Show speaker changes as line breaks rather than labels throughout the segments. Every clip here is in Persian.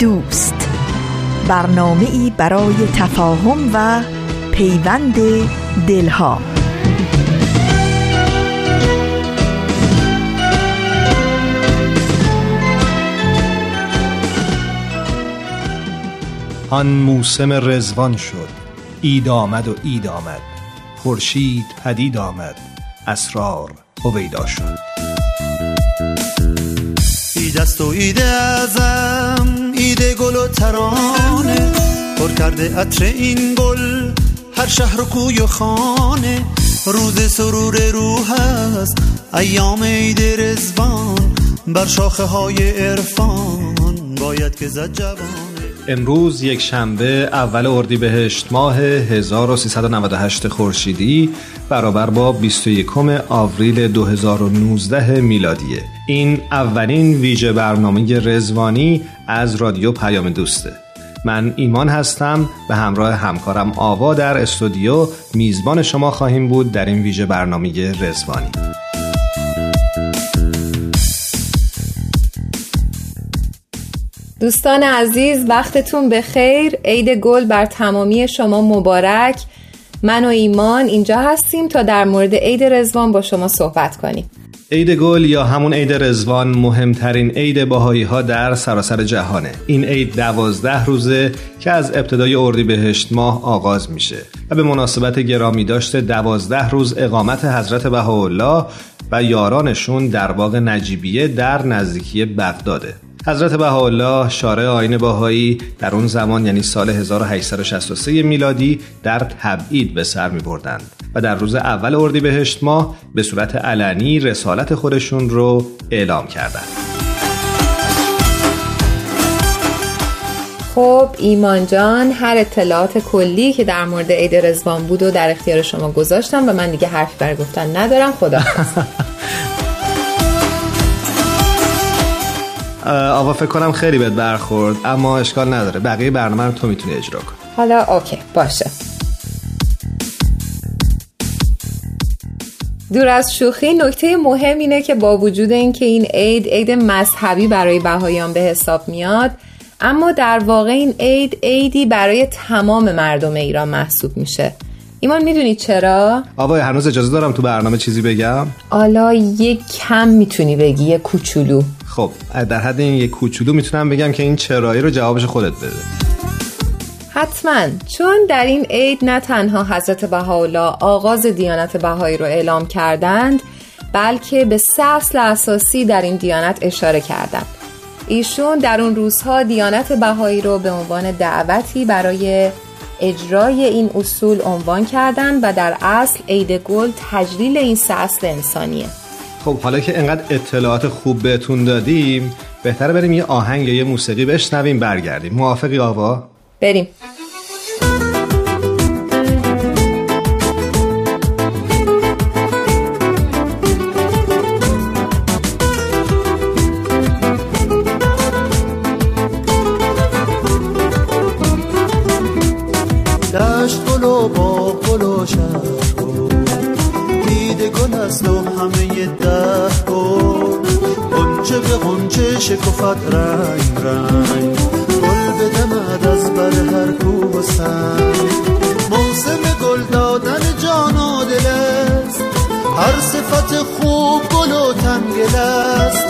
دوست. برنامه ای برای تفاهم و پیوند دلها.
آن موسم رزوان شد. اید آمد و اید آمد. خورشید پدید آمد. اسرار هویدا شد.
ایدست و ایده ازم گل و ترانه پر کرده عطر این گل هر شهر و کوی و خانه. روز سرور روح است ایام عید رزوان بر شاخه های عرفان. باید که زد جوان.
امروز یک شنبه اول اردیبهشت ماه 1398 خورشیدی برابر با 21 آوریل 2019 میلادیه. این اولین ویژه برنامه رزوانی از رادیو پیام دوسته من ایمان هستم به همراه همکارم آوا در استودیو. میزبان شما خواهیم بود در این ویژه برنامه رزوانی
دوستان عزیز وقتتون به خیر عید گل بر تمامی شما مبارک. من و ایمان اینجا هستیم تا در مورد عید رزوان با شما صحبت کنیم.
عید گل یا همون عید رزوان مهمترین عید باهایی ها در سراسر جهانه. این عید دوازده روزه که از ابتدای اردیبهشت ماه آغاز میشه و به مناسبت گرامی داشته دوازده روز اقامت حضرت بهاءالله و یارانشون در باغ نجیبیه در نزدیکی بغداده. حضرت بهاءالله شارع آین باهایی در اون زمان یعنی سال 1863 میلادی در تبعید به سر می بردند و در روز اول اردیبهشت ماه به صورت علنی رسالت خودشون رو اعلام کردند.
خب ایمان جان هر اطلاعات کلی که در مورد عید رزوان بود و در اختیار شما گذاشتم و من دیگه حرفی بر گفتن ندارم خدا
آوا فکر کنم خیلی بهت برخورد اما اشکال نداره. بقیه برنامه رو تو می‌تونی اجرا کن
حالا اوکی باشه. دور از شوخی نکته مهم اینه که با وجود اینکه این عید عید مذهبی برای بهاییان به حساب میاد اما در واقع این عید عیدی برای تمام مردم ایران محسوب میشه. ایمان می‌دونی چرا؟
آوا هنوز اجازه دارم تو برنامه چیزی بگم؟
حالا یک کم می‌تونی بگی یه کوچولو.
خب در حد این یک کوچولو می‌تونم بگم که این چرایی رو جوابش خودت بده.
حتما. چون در این عید نه تنها حضرت بهاءالله آغاز دیانت بهایی رو اعلام کردند بلکه به سه اصل اساسی در این دیانت اشاره کردند. ایشون در اون روزها دیانت بهایی رو به عنوان دعوتی برای اجرای این اصول عنوان کردند و در اصل عید گل تجلیل این سه اصل انسانیه.
خب حالا که انقدر اطلاعات خوب بهتون دادیم بهتره بریم یه آهنگ یا یه موسیقی بشنویم برگردیم موافقی آوا؟
بریم
شکفت رنگ رنگ. گل بدمد از بر هر کوب و سنگ. موسم گل دادن جان و دل است. هر صفت خوب گل و تنگل است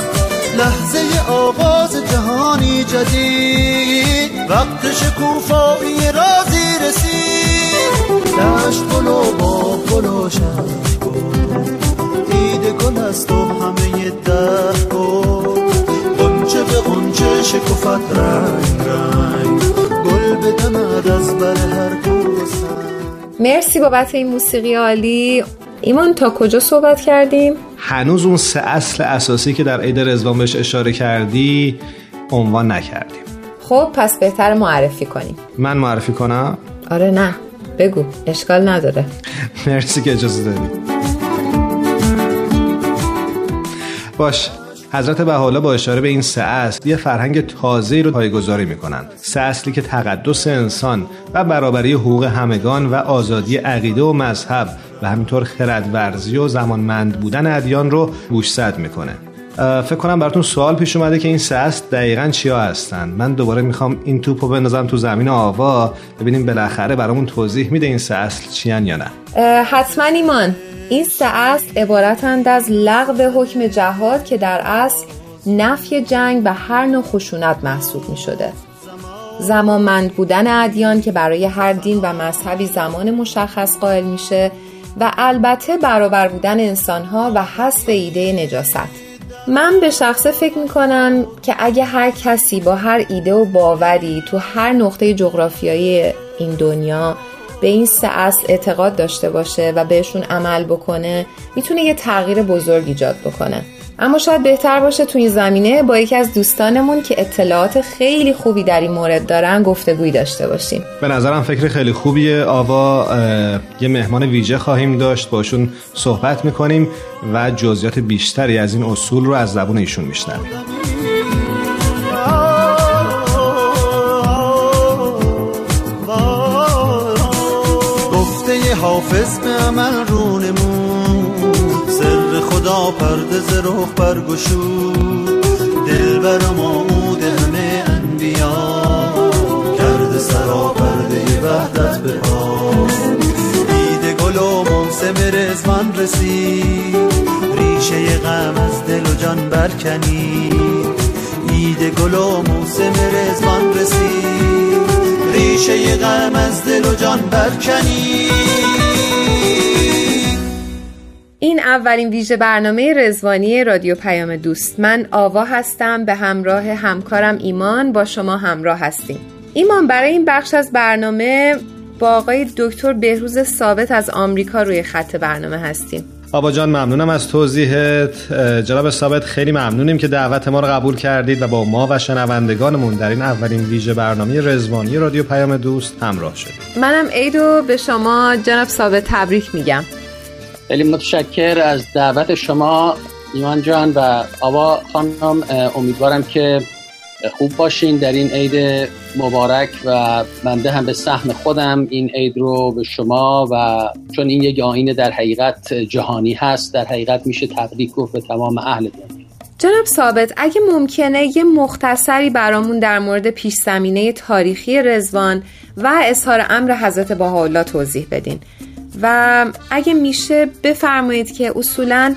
لحظه آغاز جهانی جدید. وقت شکوفایی رازی رسید. دشت گل و با گل و شب گل. گل است و همه ده گل. شکفت رنگ رنگ. گل بدمد از بر هر
مرسی بابت این موسیقی عالی. ایمان تا کجا صحبت کردیم؟
هنوز اون سه اصل اساسی که در عید رزوان بهش اشاره کردی عنوان نکردیم.
خب پس بهتر معرفی کنیم.
من معرفی کنم؟
آره نه. بگو اشکال نداره.
مرسی که اجازه دادی. باش. حضرت بهاءالله با اشاره به این سه اصل یه فرهنگ تازه رو پایگذاری می‌کنن سه اصلی که تقدس انسان و برابری حقوق همگان و آزادی عقیده و مذهب و همینطور خردورزی و زمانمند بودن ادیان رو گوشزد می‌کنه. فکر کنم براتون سوال پیش اومده که این اصل دقیقا چیا هستن. من دوباره می‌خوام این توپو بندازم تو زمین آوا ببینیم بالاخره برامون توضیح میده این اصل چیان یا نه.
حتما ایمان. این سه اصل عبارتند از لغو حکم جهاد که در اصل نفی جنگ و هر نوع خشونت محسوب می شده زمانمند بودن ادیان که برای هر دین و مذهبی زمان مشخص قائل میشه و البته برابر بودن انسانها و حذف ایده نجاست. من به شخصه فکر می‌کنم که اگه هر کسی با هر ایده و باوری تو هر نقطه جغرافیایی این دنیا به این سه اصل اعتقاد داشته باشه و بهشون عمل بکنه می‌تونه یه تغییر بزرگ ایجاد بکنه. اما شاید بهتر باشه تو این زمینه با یکی از دوستانمون که اطلاعات خیلی خوبی در این مورد دارن گفتگویی داشته باشیم.
به نظرم فکر خیلی خوبیه. آوا یه مهمان ویژه خواهیم داشت. باشون صحبت می‌کنیم و جزئیات بیشتری از این اصول رو از زبون ایشون میشنویم.
حافظ به عمل سر خدا پرده ز رخ برگشود دل بر آمود همه انبیا. کرده سرا پرده وحدت به پا. دید گل و موسم رزوان رسید. ریشه غم از دل و جان برکنی دید گل و موسم رزوان رسید. ریشه غم از دل و جان برکنی
این اولین ویژه برنامه رزوانی رادیو پیام دوست. من آوا هستم به همراه همکارم ایمان با شما همراه هستیم. ایمان برای این بخش از برنامه با آقای دکتر بهروز ثابت از آمریکا روی خط برنامه هستیم.
آبا جان ممنونم از توضیحت. جناب ثابت خیلی ممنونیم که دعوت ما رو قبول کردید و با ما و شنوندگانمون در این اولین ویژه برنامه رزوانی رادیو پیام دوست همراه شدید.
منم عیدو به شما جناب ثابت تبریک میگم.
خیلی متشکر از دعوت شما ایمان جان و آوا خانم. امیدوارم که خوب باشین در این عید مبارک و بنده هم به سهم خودم این عید رو به شما و چون این یک آینه در حقیقت جهانی هست در حقیقت میشه تبریک گفت به تمام اهل دنیا.
جناب ثابت اگه ممکنه یه مختصری برامون در مورد پیش زمینه تاریخی رزوان و اظهار امر حضرت بهاءالله توضیح بدین. و اگه میشه بفرمایید که اصولا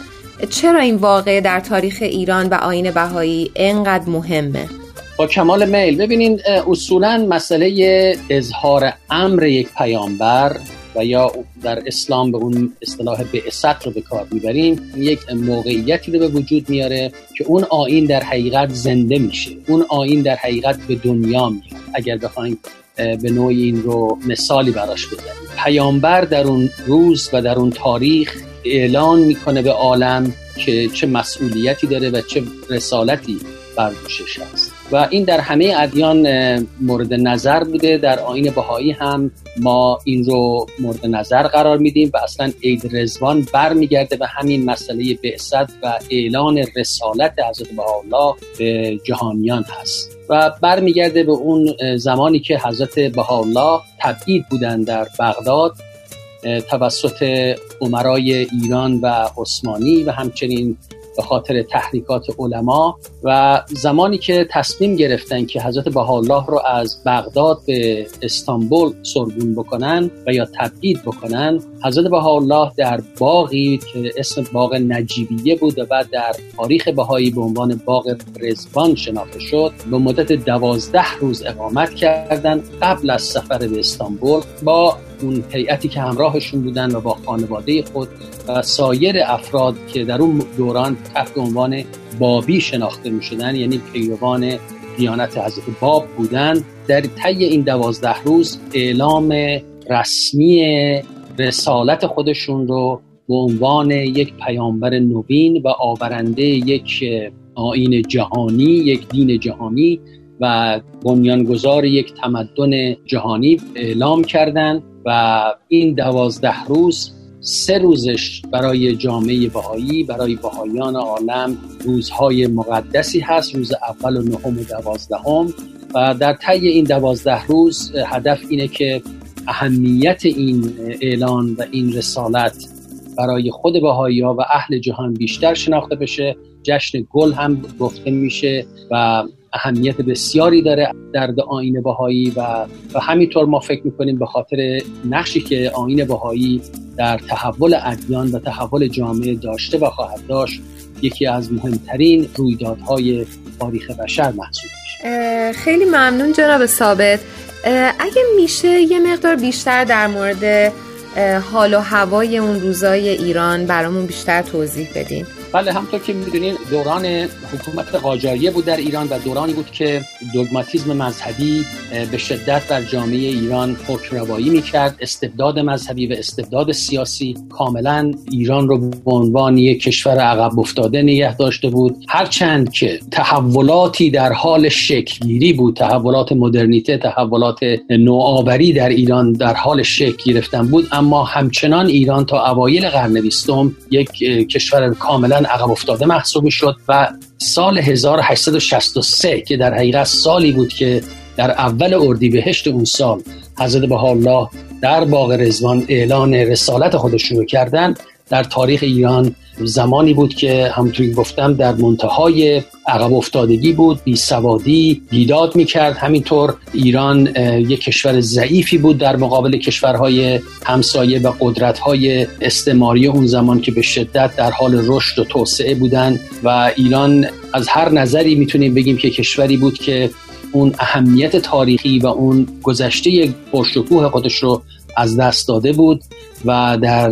چرا این واقعه در تاریخ ایران و آین بهایی انقدر مهمه؟
با کمال میل. ببینین اصولا مسئله اظهار امر یک پیامبر و یا در اسلام به اون اصطلاح بعثت رو به کار می‌بریم یک موقعیتی رو به وجود میاره که اون آین در حقیقت زنده میشه. اون آین در حقیقت به دنیا میاد. اگر بخوایم به نوعی این رو مثالی براش بزنیم پیامبر در اون روز و در اون تاریخ اعلان می‌کنه به عالم که چه مسئولیتی داره و چه رسالتی بر دوشش هست. و این در همه ادیان مورد نظر بوده. در آین بهایی هم ما این رو مورد نظر قرار میدیم و اصلا عید رزوان برمیگرده به همین مسئله بعثت و اعلان رسالت حضرت بهاءالله به جهانیان هست. و برمیگرده به اون زمانی که حضرت بهاءالله تبعید بودن در بغداد توسط عمرای ایران و عثمانی و همچنین به خاطر تحریکات علما و زمانی که تصمیم گرفتن که حضرت بهاءالله رو از بغداد به استانبول سرگون بکنن و یا تبعید بکنن حضرت بهاءالله در باقی که اسم باغ نجیبیه بود و در تاریخ بهایی به عنوان باغ رزوان شناخته شد به مدت دوازده روز اقامت کردند قبل از سفر به استانبول با اون هیئتی که همراهشون بودن و با خانواده خود و سایر افراد که در اون دوران تحت عنوان بابی شناخته می شدن یعنی پیروان دیانت حضرت باب بودن در طی این دوازده روز اعلام رسمی رسالت خودشون رو به عنوان یک پیامبر نوین و آورنده یک آین جهانی یک دین جهانی و بنیانگذار یک تمدن جهانی اعلام کردند و این دوازده روز سه روزش برای جامعه بهایی برای بهایان عالم روزهای مقدسی هست روز اول و نهم و دوازدهم. و در طی این دوازده روز هدف اینه که اهمیت این اعلان و این رسالت برای خود بهایی ها و اهل جهان بیشتر شناخته بشه. جشن گل هم گفته میشه و اهمیت بسیاری داره در آین بهایی و, و همینطور ما فکر می‌کنیم به خاطر نقشی که آین بهایی در تحول ادیان و تحول جامعه داشته و خواهد داشت یکی از مهمترین رویدادهای تاریخ بشر محسوب میشه.
خیلی ممنون جناب ثابت. اگه میشه یه مقدار بیشتر در مورد حال و هوای اون روزای ایران برامون بیشتر توضیح بدین.
بله همطور که می‌دونین دوران حکومت قاجاریه بود در ایران و دورانی بود که دوگماتیزم مذهبی به شدت بر جامعه ایران حکم روایی می‌کرد. استبداد مذهبی و استبداد سیاسی کاملا ایران رو به عنوان یک کشور عقب افتاده نگه داشته بود. هرچند که تحولاتی در حال شکلگیری بود تحولات مدرنیته تحولات نوآوری در ایران در حال شکل گرفتن بود اما همچنان ایران تا اوایل قرن بیستم یک کشور کاملا عقب افتاده محسوب شد و سال 1863 که در حقیقت سالی بود که در اول اردیبهشت اون سال حضرت الله در باغ رزوان اعلان رسالت خودش شروع کردن در تاریخ ایران زمانی بود که همونطوری گفتم در منتهای عقب افتادگی بود بی سوادی بیداد می‌کرد. همینطور ایران یک کشور ضعیفی بود در مقابل کشورهای همسایه و قدرتهای استعماری اون زمان که به شدت در حال رشد و توسعه بودند و ایران از هر نظری می‌تونیم بگیم که کشوری بود که اون اهمیت تاریخی و اون گذشته پرشکوه خودش رو از دست داده بود و در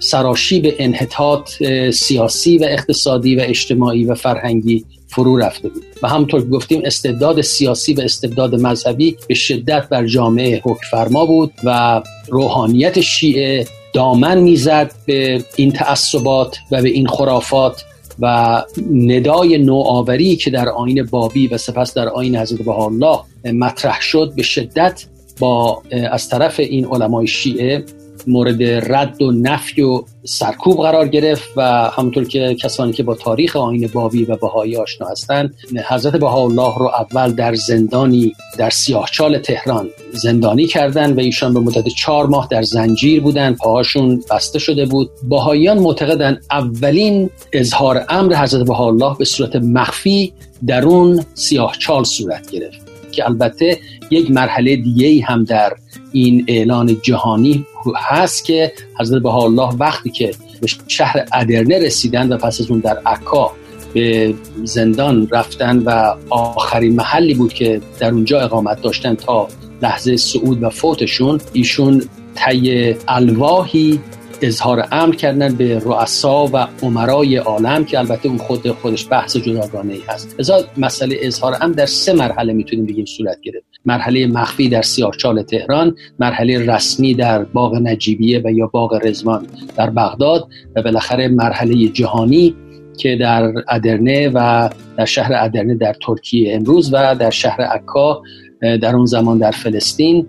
سراشیب انحطاط سیاسی و اقتصادی و اجتماعی و فرهنگی فرو رفته بود. و همطور که گفتیم استبداد سیاسی و استبداد مذهبی به شدت بر جامعه حکم فرما بود و روحانیت شیعه دامن می‌زد به این تعصبات و به این خرافات و ندای نوآوری که در آین بابی و سپس در آین حضرت الله مطرح شد به شدت با از طرف این علمای شیعه مورد رد و نفی و سرکوب قرار گرفت و همونطور که کسانی که با تاریخ آین بابی و بهایی آشنا هستند حضرت الله رو اول در زندانی در سیاهچال تهران زندانی کردن و ایشان به مدت چهار ماه در زنجیر بودن پاهاشون بسته شده بود. بهاییان معتقدن اولین اظهار امر حضرت الله به صورت مخفی در اون سیاهچال صورت گرفت که البته یک مرحله دیگه هم در این اعلان جهانی هست که حضرت الله وقتی که به شهر ادرنه رسیدن و پس از اون در عکا به زندان رفتن و آخرین محلی بود که در اونجا اقامت داشتن تا لحظه صعود و فوتشون ایشون طی الواهی اظهار امر کردن به رؤسا و عمرای عالم که البته اون خود خودش بحث جداگانه ای هست مسئله اظهار امر در سه مرحله می‌تونیم بگیم صورت گرفت. مرحله مخفی در سیاهچال تهران مرحله رسمی در باغ نجیبیه و یا باغ رزوان در بغداد و بالاخره مرحله جهانی که در ادرنه و در شهر ادرنه در ترکیه امروز و در شهر عکا در اون زمان در فلسطین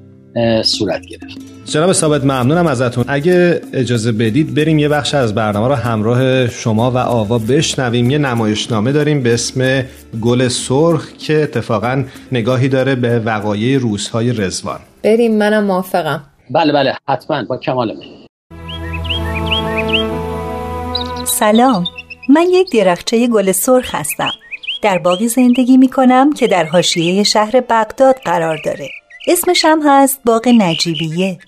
صورت گرفت.
جناب ثابت ممنونم ازتون. اگه اجازه بدید بریم یه بخش از برنامه رو همراه شما و آوا بشنویم. یه نمایشنامه داریم به اسم گل سرخ که اتفاقا نگاهی داره به وقایع روزهای رزوان
بریم منم موافقم.
بله بله حتما با کمال من.
سلام. من یک درخچه گل سرخ هستم. در باقی زندگی می کنم که در حاشیه شهر بغداد قرار داره. اسمش هم هست باغ نجیبیه.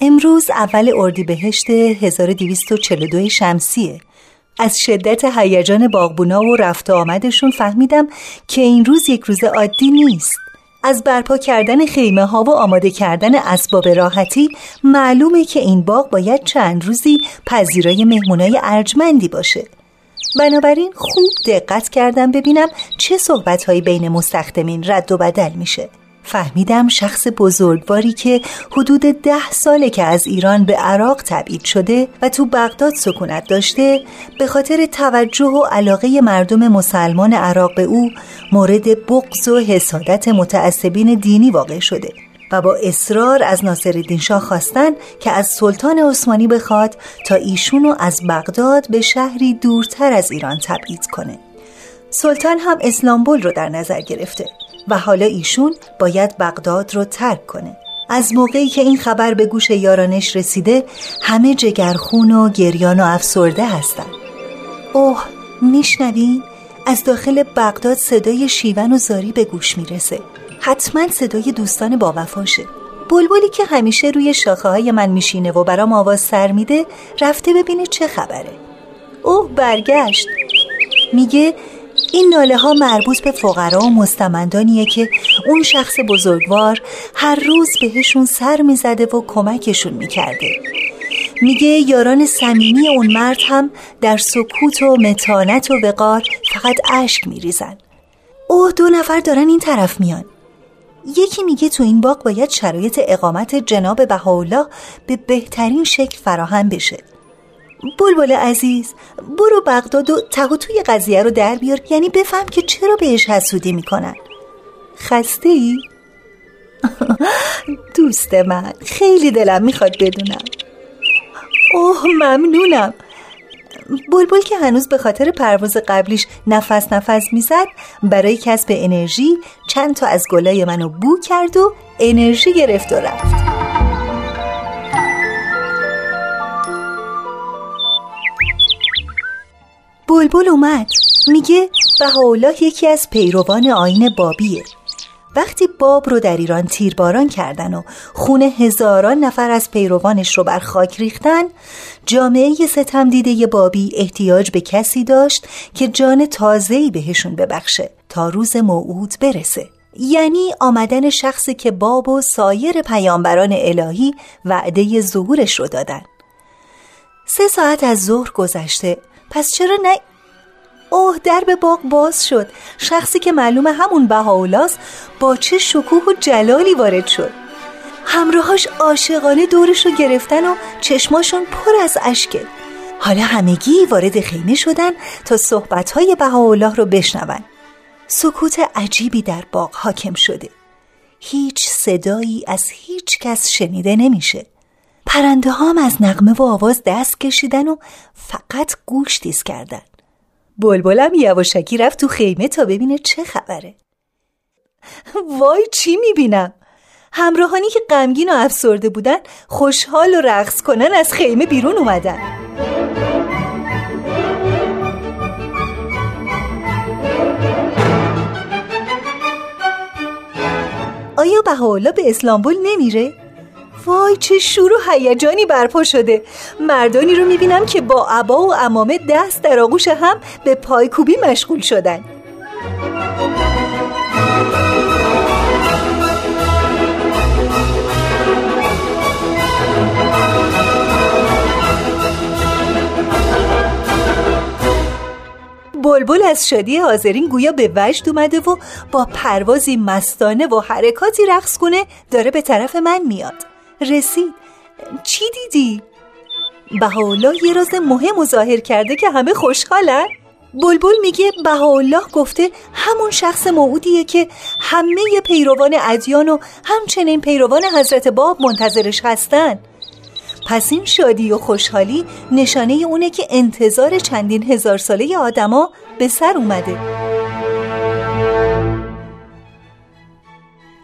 امروز اول اردیبهشت 1242 شمسیه. از شدت هیجان باغبونا و رفت آمدشون فهمیدم که این روز یک روز عادی نیست. از برپا کردن خیمه ها و آماده کردن اسباب راحتی معلومه که این باغ باید چند روزی پذیرای مهمونای ارجمندی باشه. بنابراین خوب دقت کردم ببینم چه صحبت بین مستخدمین رد و بدل میشه. فهمیدم شخص بزرگواری که حدود ده ساله که از ایران به عراق تبعید شده و تو بغداد سکونت داشته به خاطر توجه و علاقه مردم مسلمان عراق به او مورد بغض و حسادت متعصبین دینی واقع شده و با اصرار از ناصرالدین شاه خواستن که از سلطان عثمانی بخواد تا ایشونو از بغداد به شهری دورتر از ایران تبعید کنه. سلطان هم اسلامبول رو در نظر گرفته. و حالا ایشون باید بغداد رو ترک کنه. از موقعی که این خبر به گوش یارانش رسیده همه جگرخون و گریان و افسرده هستن. اوه میشنوین؟ از داخل بغداد صدای شیون و زاری به گوش می‌رسه. حتما صدای دوستان با وفاشه بلبلی که همیشه روی شاخه های من میشینه و برام آواز سر میده رفته ببینه چه خبره. اوه برگشت. میگه این ناله ها مربوط به فقرا و مستمندانیه که اون شخص بزرگوار هر روز بهشون سر می‌زده و کمکشون می‌کرده. میگه یاران صمیمی اون مرد هم در سکوت و متانت و وقار فقط اشک میریزن. اوه دو نفر دارن این طرف میان. یکی میگه تو این باغ باید شرایط اقامت جناب بهاءالله به بهترین شکل فراهم بشه. بلبل عزیز برو بغداد و ته توی قضیه رو در بیار. یعنی بفهم که چرا بهش حسودی می‌کنن. خسته ای؟ دوست من خیلی دلم می‌خواد بدونم. اوه ممنونم. بلبل که هنوز به خاطر پرواز قبلیش نفس نفس می‌زد برای کسب انرژی چند تا از گلای منو بو کرد و انرژی گرفت و رفت. بلبل اومد. میگه بهاءالله یکی از پیروان آین بابیه. وقتی باب رو در ایران تیرباران کردن و خون هزاران نفر از پیروانش رو بر خاک ریختن جامعه ستم دیده بابی احتیاج به کسی داشت که جان تازه‌ای بهشون ببخشه تا روز موعود برسه. یعنی آمدن شخصی که باب و سایر پیامبران الهی وعده ظهورش رو دادن. سه ساعت از ظهر گذشته پس چرا نه؟ اوه در به باغ باز شد. شخصی که معلوم همون بهاولاست با چه شکوه و جلالی وارد شد. همراهاش عاشقانه دورش رو گرفتن و چشماشون پر از اشکه حالا همگی وارد خیمه شدن تا صحبتهای بهاءالله رو بشنون. سکوت عجیبی در باغ حاکم شده. هیچ صدایی از هیچ کس شنیده نمیشه. پرنده هم از نغمه و آواز دست کشیدن و فقط گوش تیز کردن. بلبلم یواشکی رفت تو خیمه تا ببینه چه خبره. وای چی می‌بینم؟ همراهانی که غمگین و افسرده بودن خوشحال و رقص کنن از خیمه بیرون اومدن. آیا بهاءالله به اسلامبول نمیره؟ وای چه شور و هیجانی برپا شده. مردانی رو می‌بینم که با عبا و امامه دست در آغوش هم به پایکوبی مشغول شدن. بلبل از شادی حاضرین گویا به وجد اومده و با پروازی مستانه و حرکاتی رقص کنه داره به طرف من میاد. رسید. چی دیدی؟ بهاءالله یه راز مهم ظاهر کرده که همه خوشحالن. بلبل میگه بهاءالله گفته همون شخص موعودیه که همه پیروان ادیان و همچنین پیروان حضرت باب منتظرش هستن. پس این شادی و خوشحالی نشانه اونه که انتظار چندین هزار ساله آدما به سر اومده.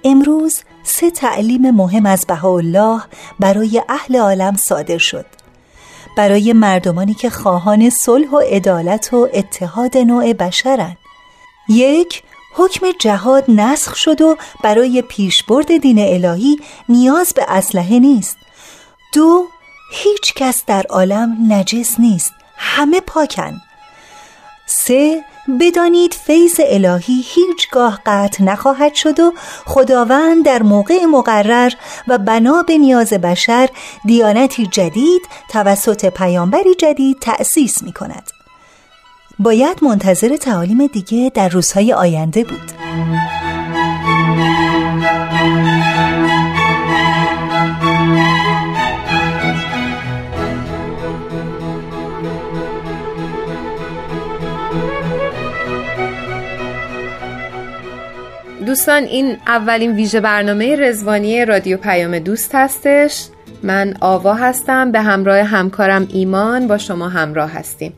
امروز سه تعلیم مهم از بهاءالله برای اهل عالم صادر شد. برای مردمانی که خواهان صلح و عدالت و اتحاد نوع بشرند. یک حکم جهاد نسخ شد و برای پیشبرد دین الهی نیاز به اسلحه نیست. دو هیچ کس در عالم نجس نیست. همه پاکن. سه بدانید فیض الهی هیچگاه قطع نخواهد شد و خداوند در موقع مقرر و بنا به نیاز بشر دیانتی جدید توسط پیامبری جدید تأسیس می کند. باید منتظر تعالیم دیگه در روزهای آینده بود.
دوستان این اولین ویژه برنامه رزوانی رادیو پیام دوست هستش. من آوا هستم به همراه همکارم ایمان با شما همراه هستیم.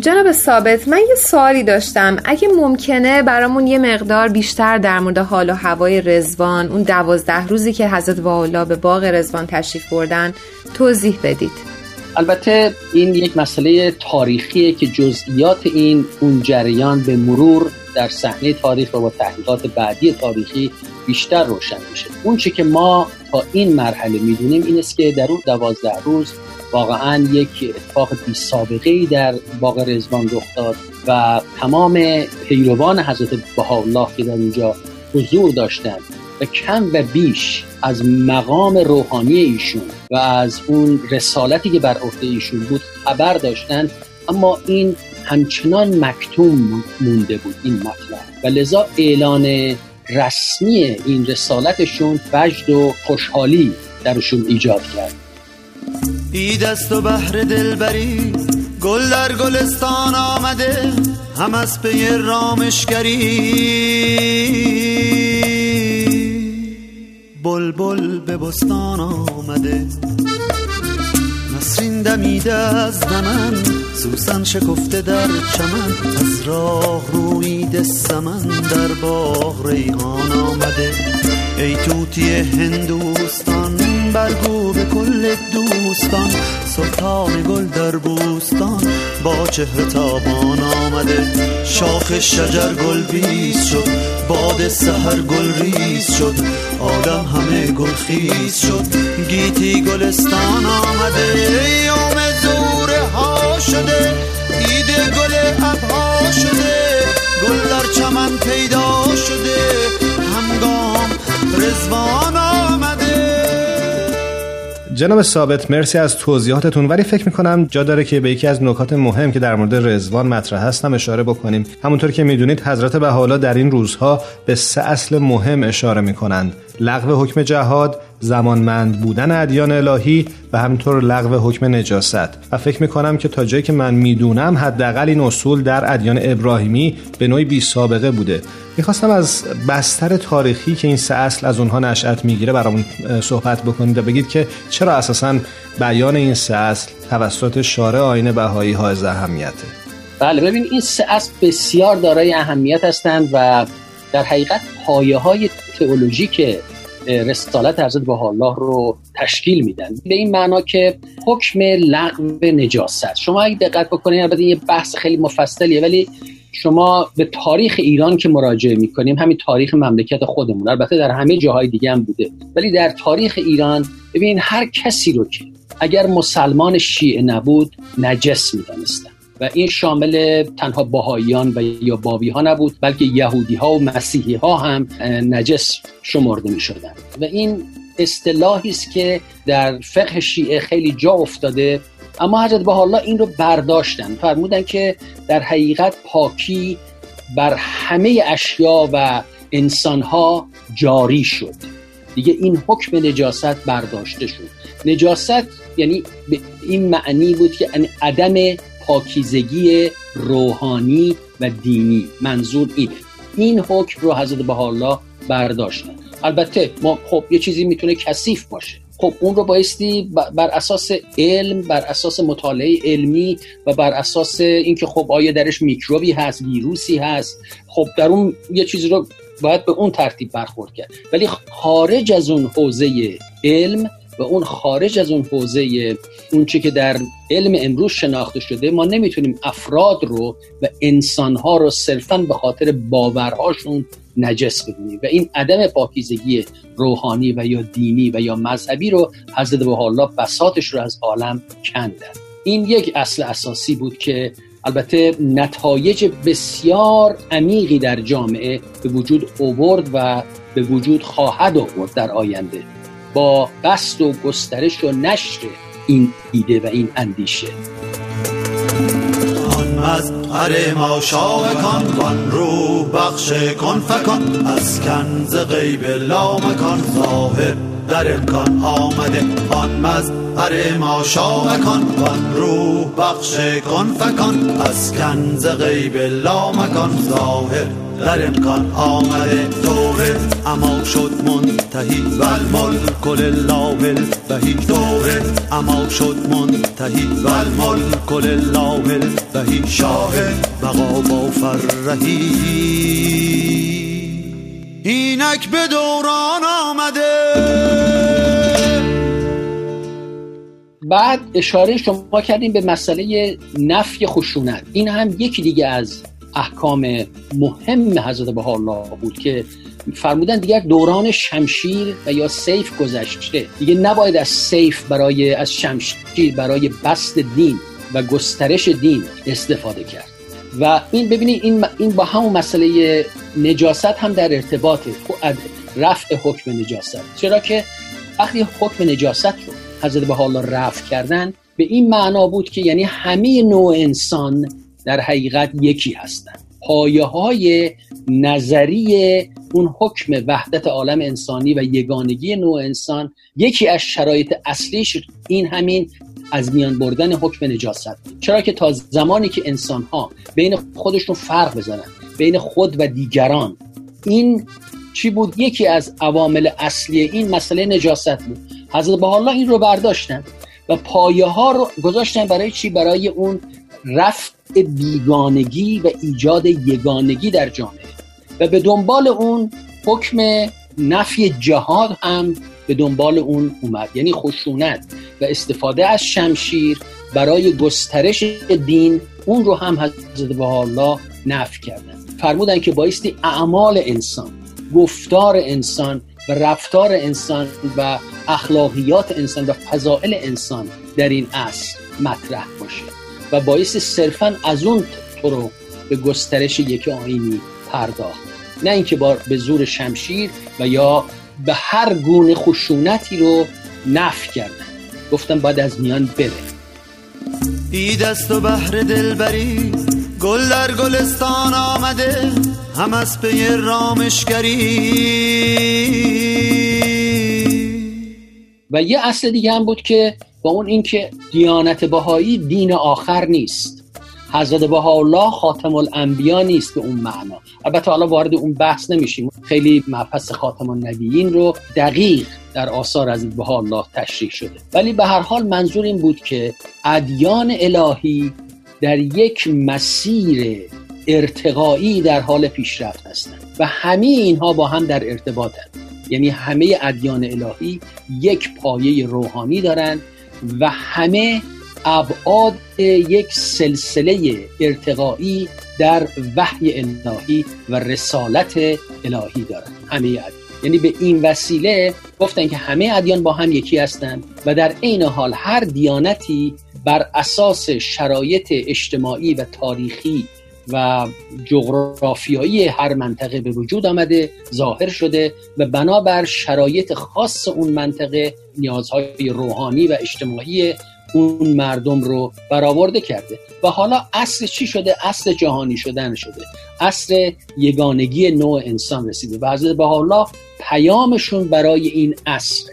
جناب ثابت من یه سوالی داشتم. اگه ممکنه برامون یه مقدار بیشتر در مورد حال و هوای رزوان اون دوازده روزی که حضرت والا به باغ رزوان تشریف بردن توضیح بدید.
البته این یک مسئله تاریخیه که جزئیات این اون جریان به مرور در صحنه تاریخ و با تحقیقات بعدی تاریخی بیشتر روشن میشه. اون چی که ما تا این مرحله می‌دونیم این است که در اون دوازده روز واقعا یک اتفاق بی سابقه ای در باغ رزوان رخ داد و تمام پیروان حضرت بهاءالله که در اونجا حضور داشتند و کم و بیش از مقام روحانی ایشون و از اون رسالتی که بر عهده ایشون بود خبر داشتند. اما این همچنان مکتوم مونده بود این مطلب. و لذا اعلان رسمی این رسالتشون وجد و خوشحالی درشون ایجاد کرد.
ای دست و بحر دلبری گل در گلستان آمده هم از پی رامشگری. بلبل به بستان آمده نسرین دمیده از دمن. سوسن شکفته در چمن از راه رویده سمن در باغ ریحان آمده. ای توتی هندوستان برگو به کل دوستان سلطان گل در بوستان با چهره تابان آمده. شاخ شجر گل بیز شد باد سهر گل ریز شد آدم همه گل خیز شد. گیتی گلستان آمده زوره ها شده ایده گل ابها شده گل در چمن پیدا شده همگام رزوان آمده.
جناب ثابت مرسی از توضیحاتتون. ولی فکر می‌کنم جا داره که به یکی از نکات مهم که در مورد رزوان مطرح هستم اشاره بکنیم. همونطور که می‌دونید حضرت بهاءالله در این روزها به سه اصل مهم اشاره می‌کنند. لغو حکم جهاد زمانمند بودن ادیان الهی و همینطور لغو حکم نجاست. و فکر می‌کنم که تا جایی که من می‌دونم حداقل این اصول در ادیان ابراهیمی به نوعی بی سابقه بوده. می‌خواستم از بستر تاریخی که این سه اصل از اونها نشأت می‌گیره برامون صحبت بکنید و بگید که چرا اساسا بیان این سه اصل توسط شارع آین بهایی های اهمیته.
بله ببین این سه اصل بسیار دارای اهمیت هستند و در حقیقت پایه های تئولوژیک رسالت حضرت الله رو تشکیل میدن. به این معنا که حکم لغو نجاست. شما اگه دقت بکنید البته یه بحث خیلی مفصلیه ولی شما به تاریخ ایران که مراجعه می‌کنیم همین تاریخ مملکت خودمون البته در همه جاهای دیگه هم بوده. ولی در تاریخ ایران ببین هر کسی رو که اگر مسلمان شیعه نبود نجس می‌دانستن. و این شامل تنها باهاییان و یا بابی ها نبود بلکه یهودی ها و مسیحی ها هم نجس شمرده می شدن و این اصطلاحی است که در فقه شیعه خیلی جا افتاده. اما حضرت به الله این رو برداشتن. فرمودن که در حقیقت پاکی بر همه اشیا و انسانها جاری شد. دیگه این حکم نجاست برداشته شد. نجاست یعنی به این معنی بود که عدم پاکیزگی روحانی و دینی منظور اینه این حکم رو حضرت الله برداشتن. البته ما خب یه چیزی می‌تونه کثیف باشه. خب اون رو بایستی بر اساس علم بر اساس مطالعه علمی و بر اساس اینکه خب آیا درش میکروبی هست ویروسی هست. خب در اون یه چیزی رو باید به اون ترتیب برخورد کرد. ولی خارج از اون حوزه علم و اون خارج از اون حوزه اون چی که در علم امروز شناخته شده ما نمی‌تونیم افراد رو و انسانها رو صرفا به خاطر باورهاشون نجس بدونیم و این عدم پاکیزگی روحانی و یا دینی و یا مذهبی رو حضرت الله بساتش رو از عالم کندن. این یک اصل اساسی بود که البته نتایج بسیار عمیقی در جامعه به وجود اوورد و به وجود خواهد آورد در آینده. با بست و گسترش و نشر این ایده و این اندیشه.
از هر ما شاه کن وان رو بخش کن فکن از کنز غیب لامکان ظاهر در امکان آمده. آن مظهر ما شاه کن وان روح بخش کن فکن از کنز غیب لامکان ظاهر در انقر آمده دوره اما شد منتهی و الملک لله البهی دوره اما شد منتهی و الملک لله البهی شاه بقا با فرهی. اینک به دوران آمده.
بعد اشاره شما کردیم به مسئله نفی خشونت. این هم یکی دیگه از احکام مهم حضرت الله بود که فرمودن دیگر دوران شمشیر و یا سیف گذشته. دیگه نباید از سیف برای از شمشیر برای بست دین و گسترش دین استفاده کرد. و این ببینید این, این با همون مسئله نجاست هم در ارتباطه. رفع حکم نجاست. چرا که وقتی حکم نجاست رو حضرت به حالا رفع کردن به این معنا بود که یعنی همه نوع انسان در حقیقت یکی هستند. پایه های نظری اون حکم وحدت عالم انسانی و یگانگی نوع انسان یکی از شرایط اصلیش این همین از میان بردن حکم نجاست. چرا که تا زمانی که انسان ها بین خودشون فرق بزنن بین خود و دیگران این چی بود؟ یکی از عوامل اصلی این مسئله نجاست بود. حضرت الله این رو برداشتن و پایه ها رو گذاشتن برای چی؟ برای اون رفع بیگانگی و ایجاد یگانگی در جامعه. و به دنبال اون حکم نفی جهاد هم به دنبال اون اومد. یعنی خشونت و استفاده از شمشیر برای گسترش دین اون رو هم حضرت الله نفی کردن. فرمودن که بایستی اعمال انسان گفتار انسان و رفتار انسان و اخلاقیات انسان و فضائل انسان در این اصل مطرح باشه. و باعث صرفا از اون تو رو به گسترش یک آینی پرداخت. نه اینکه با به زور شمشیر و یا به هر گونه خشونتی رو نف کردن. گفتم باید از میان بره.
دید است و بهر دلبری گل در گلستان آمده هم از پی رامشگری.
و یه اصل دیگه هم بود که با اون اینکه دیانت بهایی دین آخر نیست. حضرت الله خاتم الانبیا نیست به اون معنا. البته حالا وارد اون بحث نمیشیم. خیلی مبحث خاتم النبیین رو دقیق در آثار از الله تشریح شده. ولی به هر حال منظور این بود که ادیان الهی در یک مسیر ارتقایی در حال پیشرفت هستند و همه اینها با هم در ارتباطند. یعنی همه ادیان الهی یک پایه روحانی دارند و همه ابعاد یک سلسله ارتقایی در وحی الهی و رسالت الهی دارند. همه ادیان یعنی به این وسیله گفتن که همه ادیان با هم یکی هستند و در عین حال هر دیانتی بر اساس شرایط اجتماعی و تاریخی و جغرافیایی هر منطقه به وجود آمده ظاهر شده و بنابر شرایط خاص اون منطقه نیازهای روحانی و اجتماعی اون مردم رو برآورده کرده. و حالا اصل چی شده؟ اصل جهانی شدن شده. اصل یگانگی نوع انسان رسیده و حضرت حالا پیامشون برای این اصل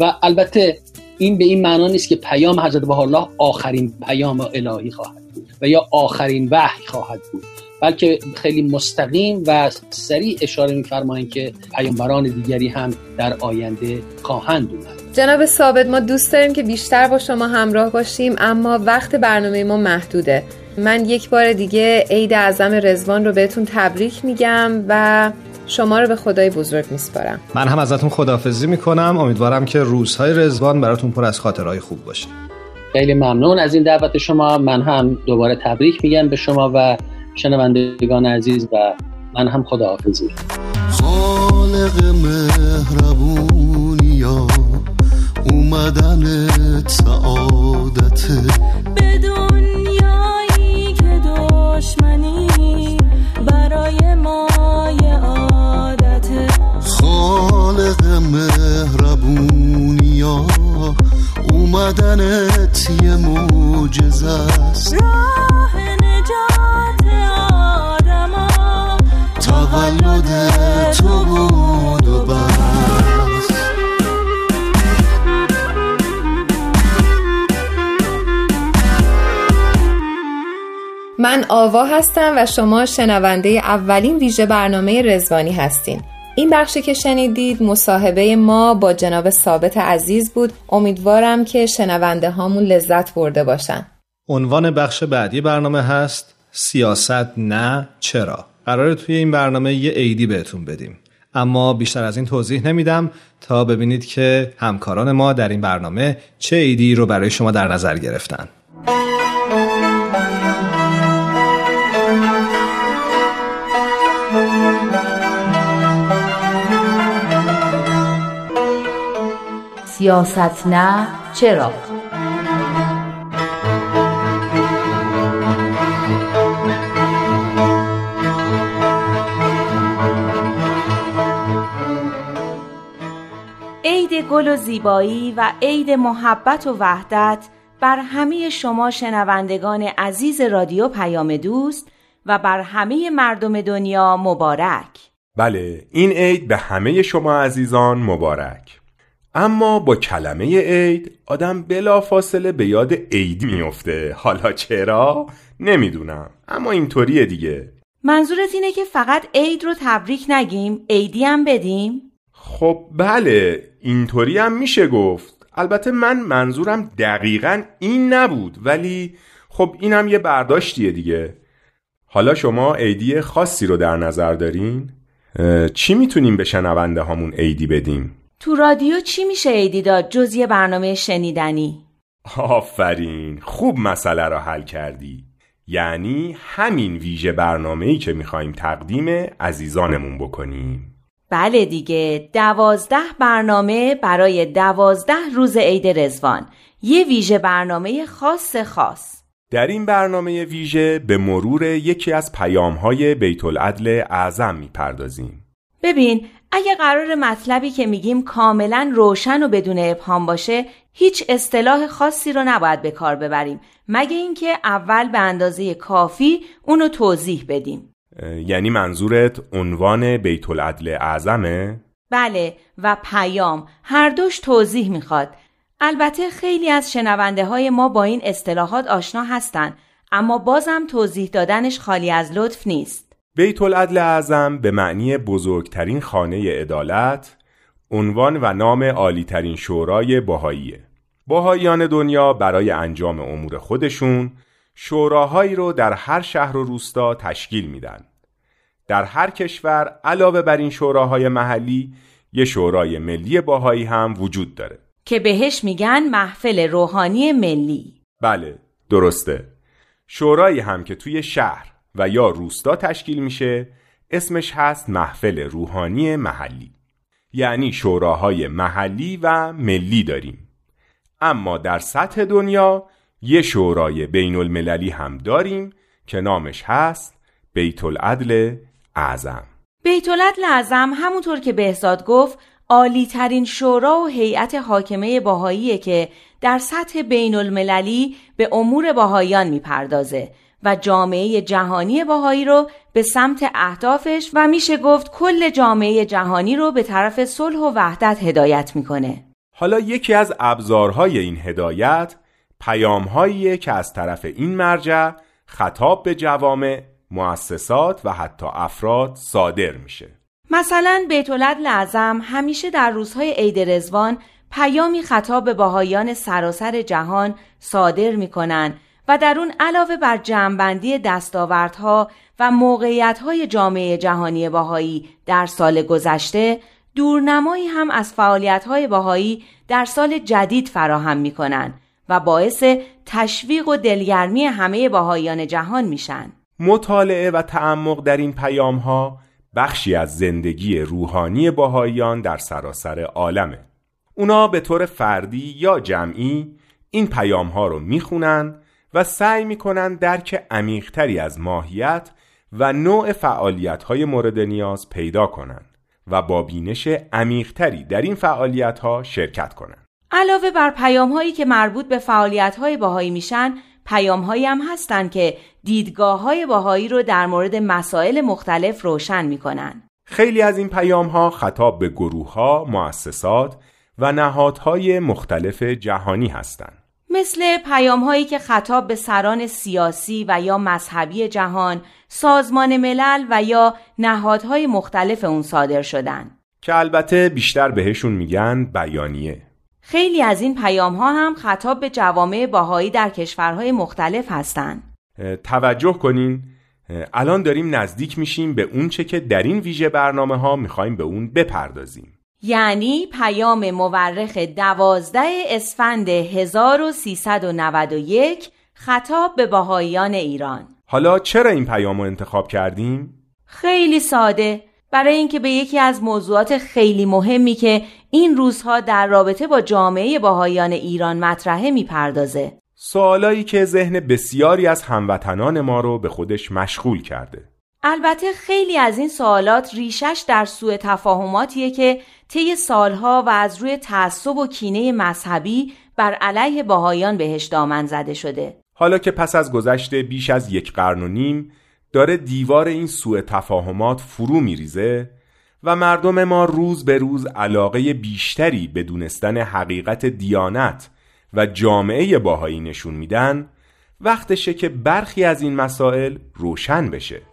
و البته این به این معنا نیست که پیام حضرت به الله آخرین پیام الهی خواهد. و یا آخرین وحی خواهد بود. بلکه خیلی مستقیم و سریع اشاره میفرمایند که پیامبران دیگری هم در آینده خواهند اومد.
جناب ثابت ما دوست داریم که بیشتر با شما همراه باشیم اما وقت برنامه ما محدوده. من یک بار دیگه عید اعظم رزوان رو بهتون تبریک میگم و شما رو به خدای بزرگ میسپارم.
من هم ازتون خداحافظی می‌کنم. امیدوارم که روزهای رزوان براتون پر از خاطرهای خوب باشه.
خیلی ممنون. از این دعوت شما من هم دوباره تبریک میگم به شما و شنوندگان عزیز و من هم خداحافظی.
خالق مهربونی اومدن سعادت.
به دنیایی که دشمنی برای ما
خالق مهربونی اومدنت یه موجز است.
راه نجات آدما
تولد تو بود و بس.
من آوا هستم و شما شنونده اولین ویژه برنامه رزوانی هستین. این بخشی که شنیدید مصاحبه ما با جناب ثابت عزیز بود. امیدوارم که شنونده هامون لذت برده باشن.
عنوان بخش بعدی برنامه هست سیاست نه چرا. قراره توی این برنامه یه عیدی بهتون بدیم. اما بیشتر از این توضیح نمیدم تا ببینید که همکاران ما در این برنامه چه عیدی رو برای شما در نظر گرفتن.
سیاست نه چرا؟ عید گل و زیبایی و عید محبت و وحدت بر همه شما شنوندگان عزیز رادیو پیام دوست و بر همه مردم دنیا مبارک.
بله این عید به همه شما عزیزان مبارک. اما با کلمه عید آدم بلا فاصله به یاد عید میفته حالا چرا؟ نمی‌دونم اما اینطوریه دیگه
منظورت اینه که فقط عید رو تبریک نگیم عیدی هم بدیم؟
خب بله اینطوری هم میشه گفت البته من منظورم دقیقا این نبود ولی خب اینم یه برداشتیه دیگه حالا شما عیدی خاصی رو در نظر دارین؟ چی می‌تونیم به شنونده هامون عیدی بدیم؟
تو رادیو چی میشه عیدی داد جز یه برنامه شنیدنی؟
آفرین خوب مسئله را حل کردی. یعنی همین ویژه برنامه‌ای که می‌خوایم تقدیم عزیزانمون بکنیم.
بله دیگه دوازده برنامه برای دوازده روز عید رزوان یه ویژه برنامه خاص خاص.
در این برنامه ویژه به مرور یکی از پیامهای بیت العدل اعظم می‌پردازیم.
ببین اگه قرار مطلبی که میگیم کاملا روشن و بدون ابهام باشه هیچ اصطلاح خاصی رو نباید به کار ببریم. مگه اینکه اول به اندازه کافی اونو توضیح بدیم.
یعنی منظورت عنوان بیت العدل اعظمه؟
بله و پیام. هر دوش توضیح می‌خواد. البته خیلی از شنونده های ما با این اصطلاحات آشنا هستن اما بازم توضیح دادنش خالی از لطف نیست.
بیت العدل اعظم به معنی بزرگترین خانه عدالت عنوان و نام عالیترین شورای بهاییه بهاییان دنیا برای انجام امور خودشون شوراهایی رو در هر شهر و روستا تشکیل میدن. در هر کشور علاوه بر این شوراهای محلی یه شورای ملی باهایی هم وجود داره.
که بهش میگن محفل روحانی ملی.
بله درسته. شورایی هم که توی شهر و یا روستا تشکیل میشه اسمش هست محفل روحانی محلی. یعنی شوراهای محلی و ملی داریم. اما در سطح دنیا یه شورای بین المللی هم داریم که نامش هست بیت العدل اعظم.
بیت العدل اعظم همونطور که بهزاد گفت عالی ترین شورا و هیئت حاکمه باهاییه که در سطح بین المللی به امور باهایان می‌پردازه. و جامعه جهانی باهایی رو به سمت اهدافش و میشه گفت کل جامعه جهانی رو به طرف صلح و وحدت هدایت می‌کنه.
حالا یکی از ابزارهای این هدایت پیامهاییه که از طرف این مرجع خطاب به جوامع، مؤسسات و حتی افراد صادر میشه.
مثلا بیت اعظم همیشه در روزهای عید رزوان پیامی خطاب به باهایان سراسر جهان صادر می‌کنن و در اون علاوه بر جمعبندی دستاوردها و موقعیتهای جامعه جهانی باهایی در سال گذشته دورنمایی هم از فعالیتهای باهایی در سال جدید فراهم می‌کنن و باعث تشویق و دلگرمی همه باهایان جهان میشن.
مطالعه و تعمق در این پیام ها بخشی از زندگی روحانی باهایان در سراسر عالمه. اونا به طور فردی یا جمعی این پیام ها رو می‌خونن و سعی می‌کنن درک عمیقتری از ماهیت و نوع فعالیت های مورد نیاز پیدا کنن و با بینش عمیقتری در این فعالیت ها شرکت کنن.
علاوه بر پیام هایی که مربوط به فعالیت های باهایی میشن پیام هایی هم هستن که دیدگاه های باهایی رو در مورد مسائل مختلف روشن می‌کنن.
خیلی از این پیام ها خطاب به گروه ها، مؤسسات و نهادهای مختلف جهانی هستند.
مثل پیام هایی که خطاب به سران سیاسی و یا مذهبی جهان، سازمان ملل و یا نهادهای مختلف اون صادر شدن.
که البته بیشتر بهشون میگن بیانیه
خیلی از این پیام ها هم خطاب به جوامع باهایی در کشورهای مختلف هستند.
توجه کنین الان داریم نزدیک میشیم به اون چه که در این ویژه برنامه ها می‌خوایم به اون بپردازیم
یعنی پیام مورخ دوازده اسفند 1391 خطاب به باهایان ایران.
حالا چرا این پیام رو انتخاب کردیم؟
خیلی ساده. برای اینکه به یکی از موضوعات خیلی مهمی که این روزها در رابطه با جامعه باهایان ایران مطرحه می‌پردازه.
سوالایی که ذهن بسیاری از هموطنان ما رو به خودش مشغول کرده.
البته خیلی از این سوالات ریشش در سوء تفاهماتیه که طی سالها و از روی تعصب و کینه مذهبی بر علیه باهایان بهش دامن زده شده.
حالا که پس از گذشت بیش از یک قرن و نیم داره دیوار این سوء تفاهمات فرو میریزه و مردم ما روز به روز علاقه بیشتری به دونستن حقیقت دیانت و جامعه باهایی نشون میدن وقتشه که برخی از این مسائل روشن بشه.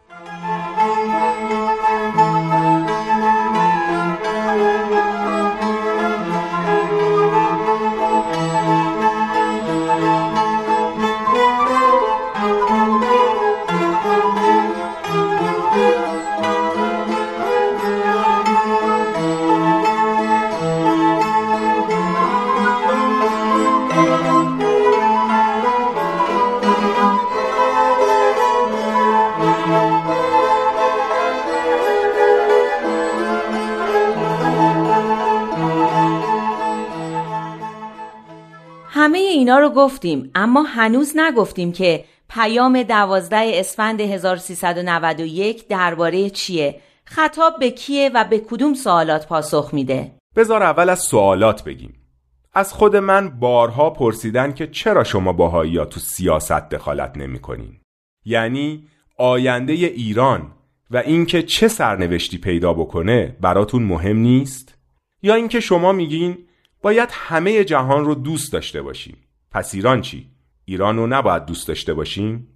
اینا رو گفتیم اما هنوز نگفتیم که پیام دوازده اسفند 1391 درباره چیه خطاب به کیه و به کدوم سوالات پاسخ میده
بذار اول از سوالات بگیم از خود من بارها پرسیدن که چرا شما باهایی ها تو سیاست دخالت نمی کنین؟ یعنی آینده ایران و اینکه چه سرنوشتی پیدا بکنه براتون مهم نیست؟ یا اینکه شما میگین باید همه جهان رو دوست داشته باشیم پس ایران چی؟ ایران رو نباید دوست داشته باشیم؟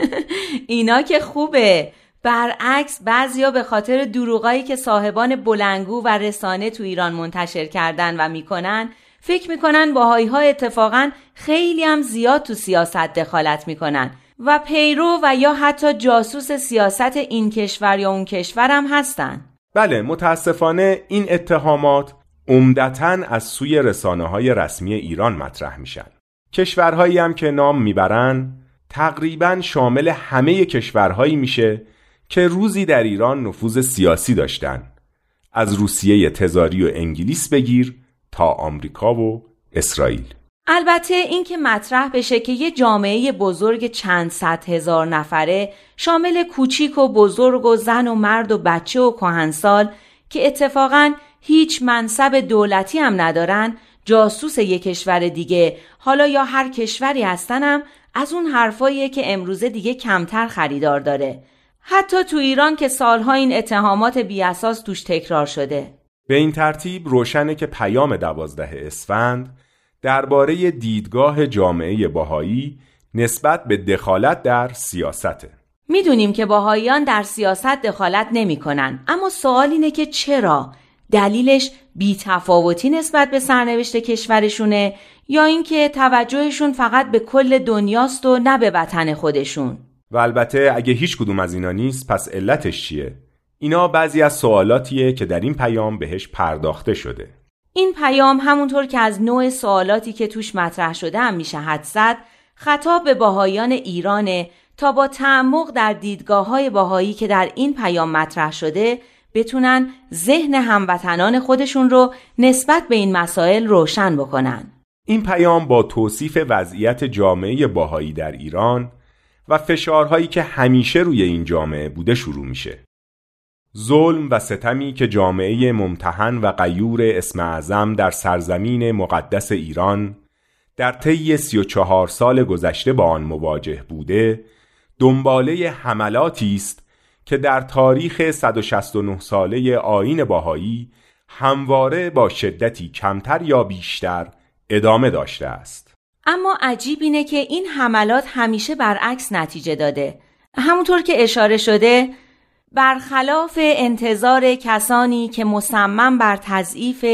اینا که خوبه برعکس بعضیا به خاطر دروغایی که صاحبان بلنگو و رسانه تو ایران منتشر کردن و می‌کنن فکر می‌کنن باهایی ها اتفاقا خیلی هم زیاد تو سیاست دخالت می‌کنن و پیرو و یا حتی جاسوس سیاست این کشور یا اون کشور هم هستن
بله متاسفانه این اتهامات عمدتا از سوی رسانه های رسمی ایران مطرح میشن کشورهایی هم که نام می‌برن تقریبا شامل همه کشورهایی میشه که روزی در ایران نفوذ سیاسی داشتن. از روسیه تزاری و انگلیس بگیر تا آمریکا و اسرائیل.
البته این که مطرح بشه که یه جامعه بزرگ چند صد هزار نفره شامل کوچیک و بزرگ و زن و مرد و بچه و کهنسال که اتفاقا هیچ منصب دولتی هم ندارن جاسوس یک کشور دیگه. حالا یا هر کشوری هستنم از اون حرفاییه که امروزه دیگه کمتر خریدار داره. حتی تو ایران که سالها این اتهامات بیاساس توش تکرار شده.
به این ترتیب روشنه که پیام دوازده اسفند درباره دیدگاه جامعه باهایی نسبت به دخالت در سیاسته.
می‌دونیم که باهاییان در سیاست دخالت نمی‌کنن اما سوال اینه که چرا؟ دلیلش بیتفاوتی نسبت به سرنوشت کشورشونه یا اینکه توجهشون فقط به کل دنیاست و نه به وطن خودشون
و البته اگه هیچ کدوم از اینا نیست پس علتش چیه؟ اینا بعضی از سوالاتیه که در این پیام بهش پرداخته شده
این پیام همونطور که از نوع سوالاتی که توش مطرح شده هم میشه حد زد خطاب به باهایان ایرانه تا با تعمق در دیدگاه های باهایی که در این پیام مطرح شده بتونن ذهن هموطنان خودشون رو نسبت به این مسائل روشن بکنن.
این پیام با توصیف وضعیت جامعه باهایی در ایران و فشارهایی که همیشه روی این جامعه بوده شروع میشه. ظلم و ستمی که جامعه ممتحن و غیور اسم اعظم در سرزمین مقدس ایران در طی 34 سال گذشته با آن مواجه بوده دنباله حملاتی است که در تاریخ 169 ساله آیین باهایی همواره با شدتی کمتر یا بیشتر ادامه داشته است.
اما عجیب اینه که این حملات همیشه برعکس نتیجه داده. همونطور که اشاره شده برخلاف انتظار کسانی که مصمم بر تضعیف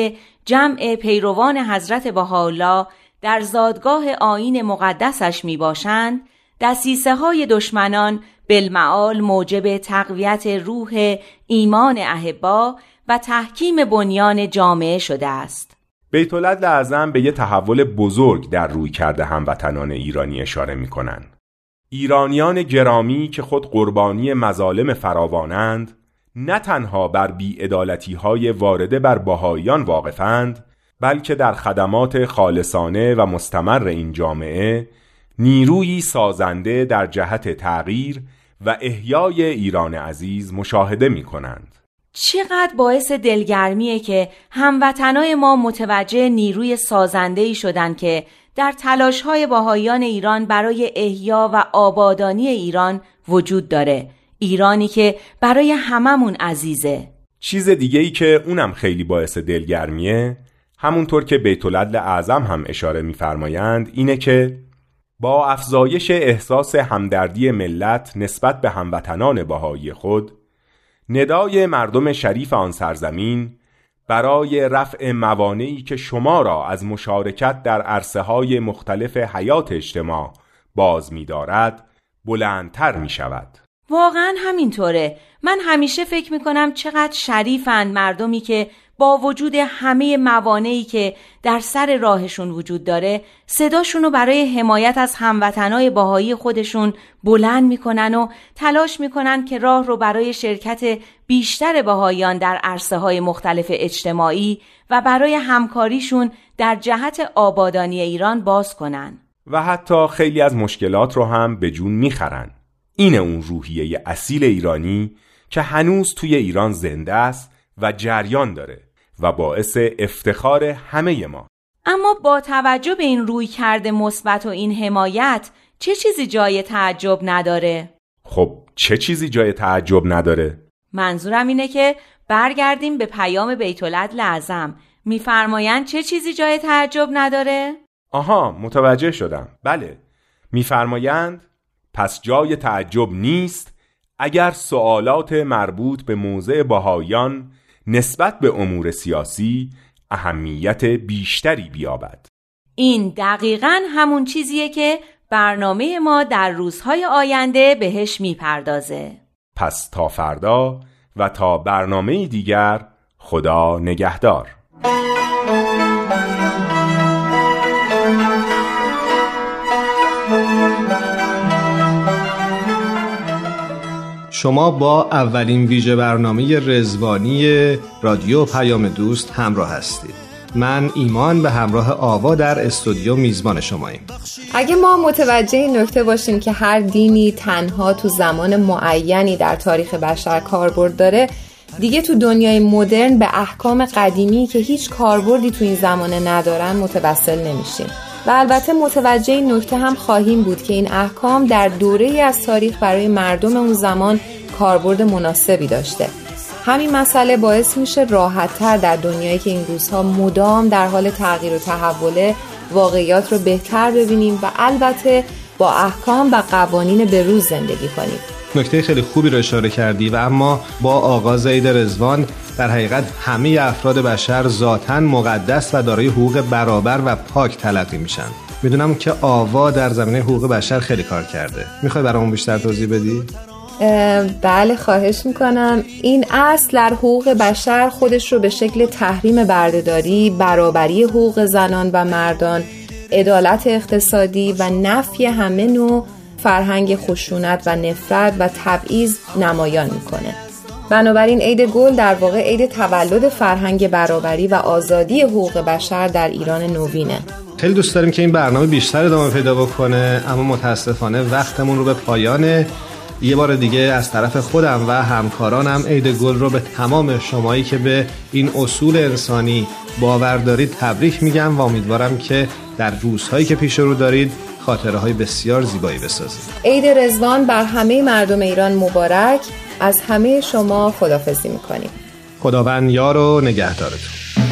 جمع پیروان حضرت بهاءالله در زادگاه آین مقدسش می باشند دسیسه های دشمنان بالمعال موجب تقویت روح ایمان اهبا و تحکیم بنیان جامعه شده است
بیت اعظم به یه تحول بزرگ در روی کرده هموطنان ایرانی اشاره می کنند. ایرانیان گرامی که خود قربانی مظالم فراوانند نه تنها بر بیعدالتی های وارده بر باهایان واقفند بلکه در خدمات خالصانه و مستمر این جامعه نیرویی سازنده در جهت تغییر و احیای ایران عزیز مشاهده می کنند.
چقدر باعث دلگرمیه که هموطنای ما متوجه نیروی سازندهی شدن که در تلاش های باهایان ایران برای احیا و آبادانی ایران وجود داره ایرانی که برای هممون عزیزه
چیز دیگه ای که اونم خیلی باعث دلگرمیه همونطور که بیت اعظم هم اشاره میفرمایند اینه که با افزایش احساس همدردی ملت نسبت به هموطنان باهایی خود ندای مردم شریف آن سرزمین برای رفع موانعی که شما را از مشارکت در عرصه های مختلف حیات اجتماع باز می دارد بلندتر می شود
واقعا همینطوره. من همیشه فکر می‌کنم چقدر شریفن مردمی که با وجود همه موانعی که در سر راهشون وجود داره صداشون رو برای حمایت از هموطنای باهایی خودشون بلند می‌کنن و تلاش می‌کنن که راه رو برای شرکت بیشتر باهایان در عرصه های مختلف اجتماعی و برای همکاریشون در جهت آبادانی ایران باز کنن.
و حتی خیلی از مشکلات رو هم به جون می‌خرن. این اون روحیه اصیل ایرانی که هنوز توی ایران زنده است و جریان داره. و باعث افتخار همه ما
اما با توجه به این روی کرده مثبت و این حمایت چه چیزی جای تعجب نداره؟
خب چه چیزی جای تعجب نداره؟
منظورم اینه که برگردیم به پیام بیتولد لعظم میفرمایند چه چیزی جای تعجب نداره؟
آها متوجه شدم بله میفرمایند پس جای تعجب نیست اگر سوالات مربوط به موضع بهایان نسبت به امور سیاسی اهمیت بیشتری بیابد.
این دقیقا همون چیزیه که برنامه ما در روزهای آینده بهش می‌پردازه.
پس تا فردا و تا برنامه دیگر خدا نگهدار.
شما با اولین ویژه برنامه رزوانی رادیو پیام دوست همراه هستید. من ایمان به همراه آوا در استودیو میزبان شماییم.
اگه ما متوجه این نکته باشیم که هر دینی تنها تو زمان معینی در تاریخ بشر کاربرد داره دیگه تو دنیای مدرن به احکام قدیمی که هیچ کاربردی تو این زمانه ندارن متوسل نمیشیم. و البته متوجه این نکته هم خواهیم بود که این احکام در دوره ای از تاریخ برای مردم اون زمان کاربرد مناسبی داشته. همین مسئله باعث میشه راحتتر در دنیایی که این روزها مدام در حال تغییر و تحوله واقعیات رو بهتر ببینیم و البته با احکام و قوانین به روز زندگی کنیم.
نکته خیلی خوبی رو اشاره کردی و اما با آغاز عید رزوان در حقیقت همه افراد بشر ذاتا مقدس و دارای حقوق برابر و پاک تلقی میشن. می‌دونم که آوا در زمینه حقوق بشر خیلی کار کرده. می‌خوای برامون بیشتر توضیح بدی؟
بله خواهش می‌کنم. این اصل در حقوق بشر خودش رو به شکل تحریم بردهداری برابری حقوق زنان و مردان عدالت اقتصادی و نفی همه نوع فرهنگ خشونت و نفرت و تبعیض نمایان می‌کنه. بنابراین عید گل در واقع عید تولد فرهنگ برابری و آزادی حقوق بشر در ایران نوینه.
خیلی دوست داریم که این برنامه بیشتر ادامه پیدا بکنه اما متاسفانه وقتمون رو به پایانه یه بار دیگه از طرف خودم و همکارانم عید گل رو به تمام شمایی که به این اصول انسانی باور دارید تبریک میگم و امیدوارم که در روزهایی که پیش رو دارید خاطره های بسیار زیبایی بسازید
عید رزوان بر همه مردم ایران مبارک. از همه شما خدافزی می‌کنیم.
خداوند یار و نگهدارتون.